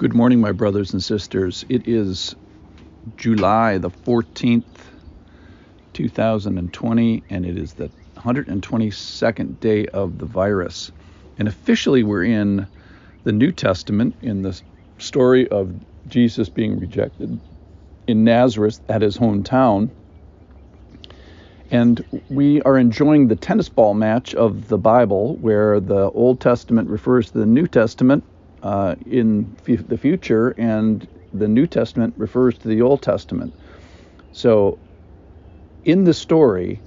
Good morning, my brothers and sisters. It is July the 14th, 2020, and it is the 122nd day of the virus. And officially, we're in the New Testament in the story of Jesus being rejected in Nazareth at his hometown. And we are enjoying the tennis ball match of the Bible, where the Old Testament refers to the New Testament uh, in f- the future, and the New Testament refers to the Old Testament. So, in the story,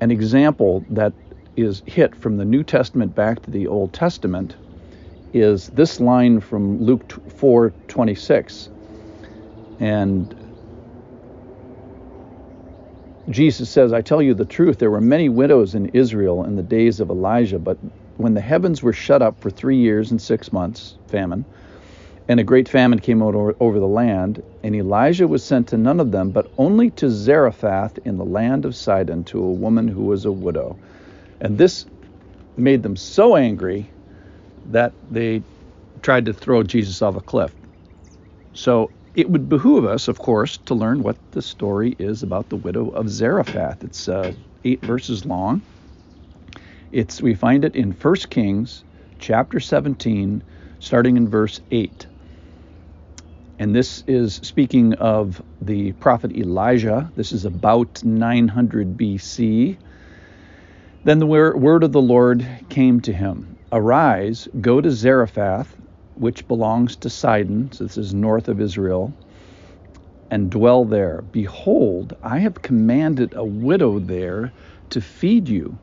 an example that is hit from the New Testament back to the Old Testament is this line from Luke 4:26, and Jesus says, "I tell you the truth. There were many widows in Israel in the days of Elijah, but when the heavens were shut up for three years and six months, famine, and a great famine came out over, over the land, and Elijah was sent to none of them, but only to Zarephath in the land of Sidon, to a woman who was a widow. And this made them so angry that they tried to throw Jesus off a cliff. So it would behoove us, of course, to learn what the story is about the widow of Zarephath. It's uh, eight verses long. It's we find it in 1 Kings chapter 17 starting in verse 8. And this is speaking of the prophet Elijah. This is about 900 BC. Then the word of the Lord came to him Arise, go to Zarephath, which belongs to Sidon, so this is north of Israel, and dwell there. Behold, I have commanded a widow there to feed you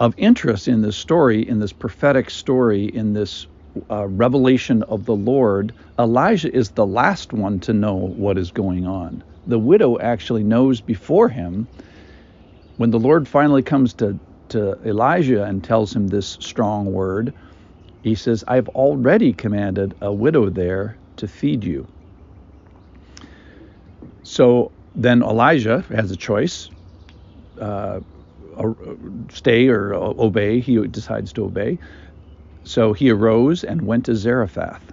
of interest in this story, in this prophetic story, in this uh, revelation of the Lord, Elijah is the last one to know what is going on. The widow actually knows before him. When the Lord finally comes to, to Elijah and tells him this strong word, he says, I've already commanded a widow there to feed you. So then Elijah has a choice. Uh, stay or obey. He decides to obey. So he arose and went to Zarephath.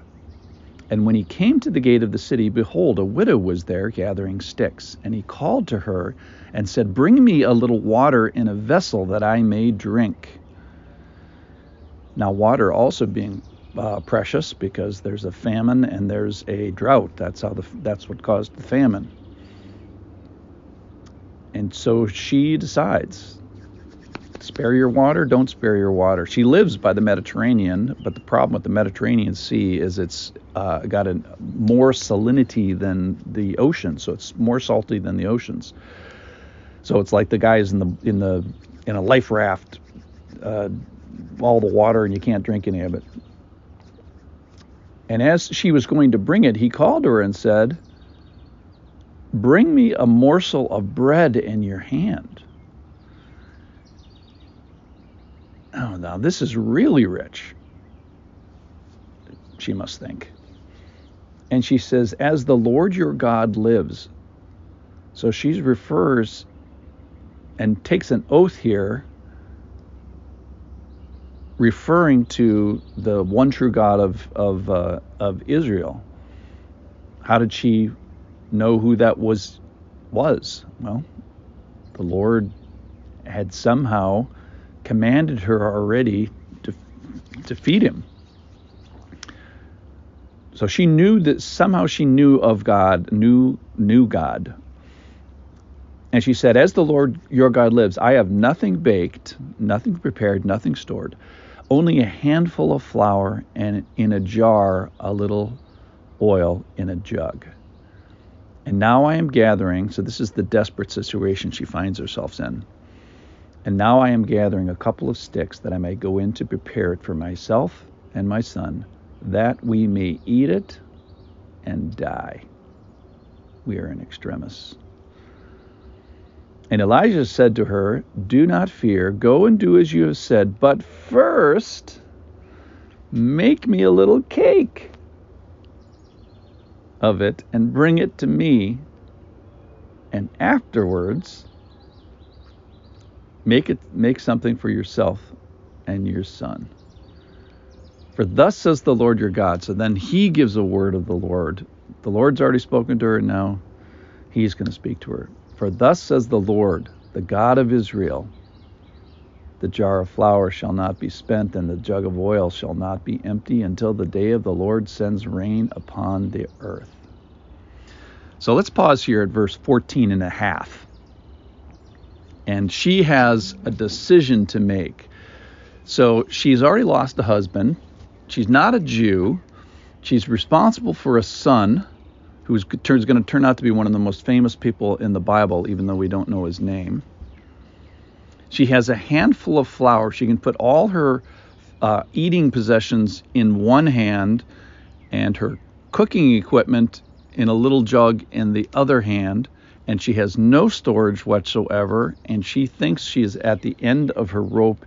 And when he came to the gate of the city, behold, a widow was there gathering sticks. And he called to her and said, Bring me a little water in a vessel that I may drink. Now, water also being uh, precious because there's a famine and there's a drought. That's how the that's what caused the famine. And so she decides spare your water, don't spare your water. She lives by the Mediterranean, but the problem with the Mediterranean Sea is it's uh, got a more salinity than the ocean, so it's more salty than the oceans. So it's like the guys in the in the in a life raft, uh, all the water, and you can't drink any of it. And as she was going to bring it, he called her and said, Bring me a morsel of bread in your hand. Oh, now this is really rich, she must think. And she says, as the Lord your God lives. So she refers and takes an oath here, referring to the one true God of, of, uh, of Israel. How did she know who that was? Was well, the Lord had somehow commanded her already to, to feed him. So she knew that somehow she knew of God, knew knew God. And she said, As the Lord your God lives, I have nothing baked, nothing prepared, nothing stored, only a handful of flour and in a jar a little oil in a jug. And now I am gathering, so this is the desperate situation she finds herself in. And now I am gathering a couple of sticks that I may go in to prepare it for myself and my son, that we may eat it and die. We are in extremis. And Elijah said to her, Do not fear, go and do as you have said, but first make me a little cake of it and bring it to me, and afterwards make it make something for yourself and your son. For thus says the Lord your God. So then he gives a word of the Lord. The Lord's already spoken to her, now he's going to speak to her. For thus says the Lord, the God of Israel the jar of flour shall not be spent, and the jug of oil shall not be empty until the day of the Lord sends rain upon the earth. So let's pause here at verse 14 and a half. And she has a decision to make. So she's already lost a husband. She's not a Jew. She's responsible for a son who's going to turn out to be one of the most famous people in the Bible, even though we don't know his name. She has a handful of flour. She can put all her uh, eating possessions in one hand and her cooking equipment in a little jug in the other hand. And she has no storage whatsoever. And she thinks she is at the end of her rope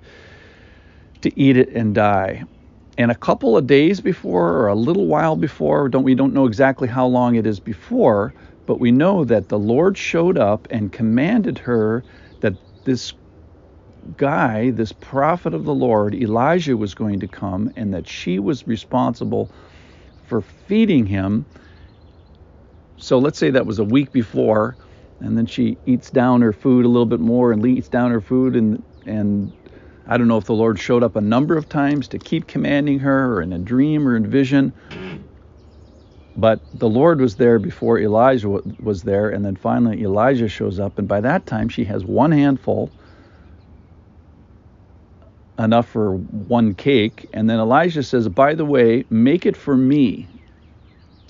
to eat it and die. And a couple of days before, or a little while before, don't we don't know exactly how long it is before, but we know that the Lord showed up and commanded her that this guy, this prophet of the Lord, Elijah, was going to come and that she was responsible for feeding him. So let's say that was a week before, and then she eats down her food a little bit more and eats down her food and and I don't know if the Lord showed up a number of times to keep commanding her or in a dream or in vision. But the Lord was there before Elijah was there, and then finally Elijah shows up, and by that time she has one handful enough for one cake. And then Elijah says, By the way, make it for me.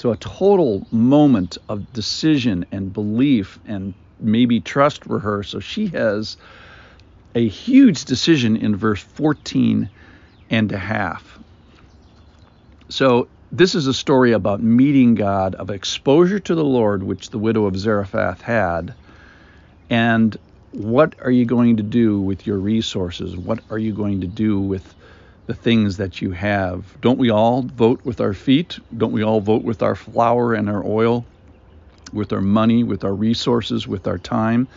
So a total moment of decision and belief and maybe trust for her. So she has a huge decision in verse 14 and a half. So this is a story about meeting God, of exposure to the Lord, which the widow of Zarephath had, and what are you going to do with your resources? What are you going to do with the things that you have? Don't we all vote with our feet? Don't we all vote with our flour and our oil, with our money, with our resources, with our time?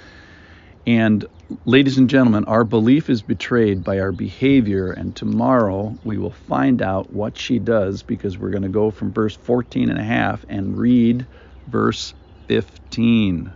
And ladies and gentlemen, our belief is betrayed by our behavior, and tomorrow we will find out what she does because we're going to go from verse 14 and a half and read verse 15.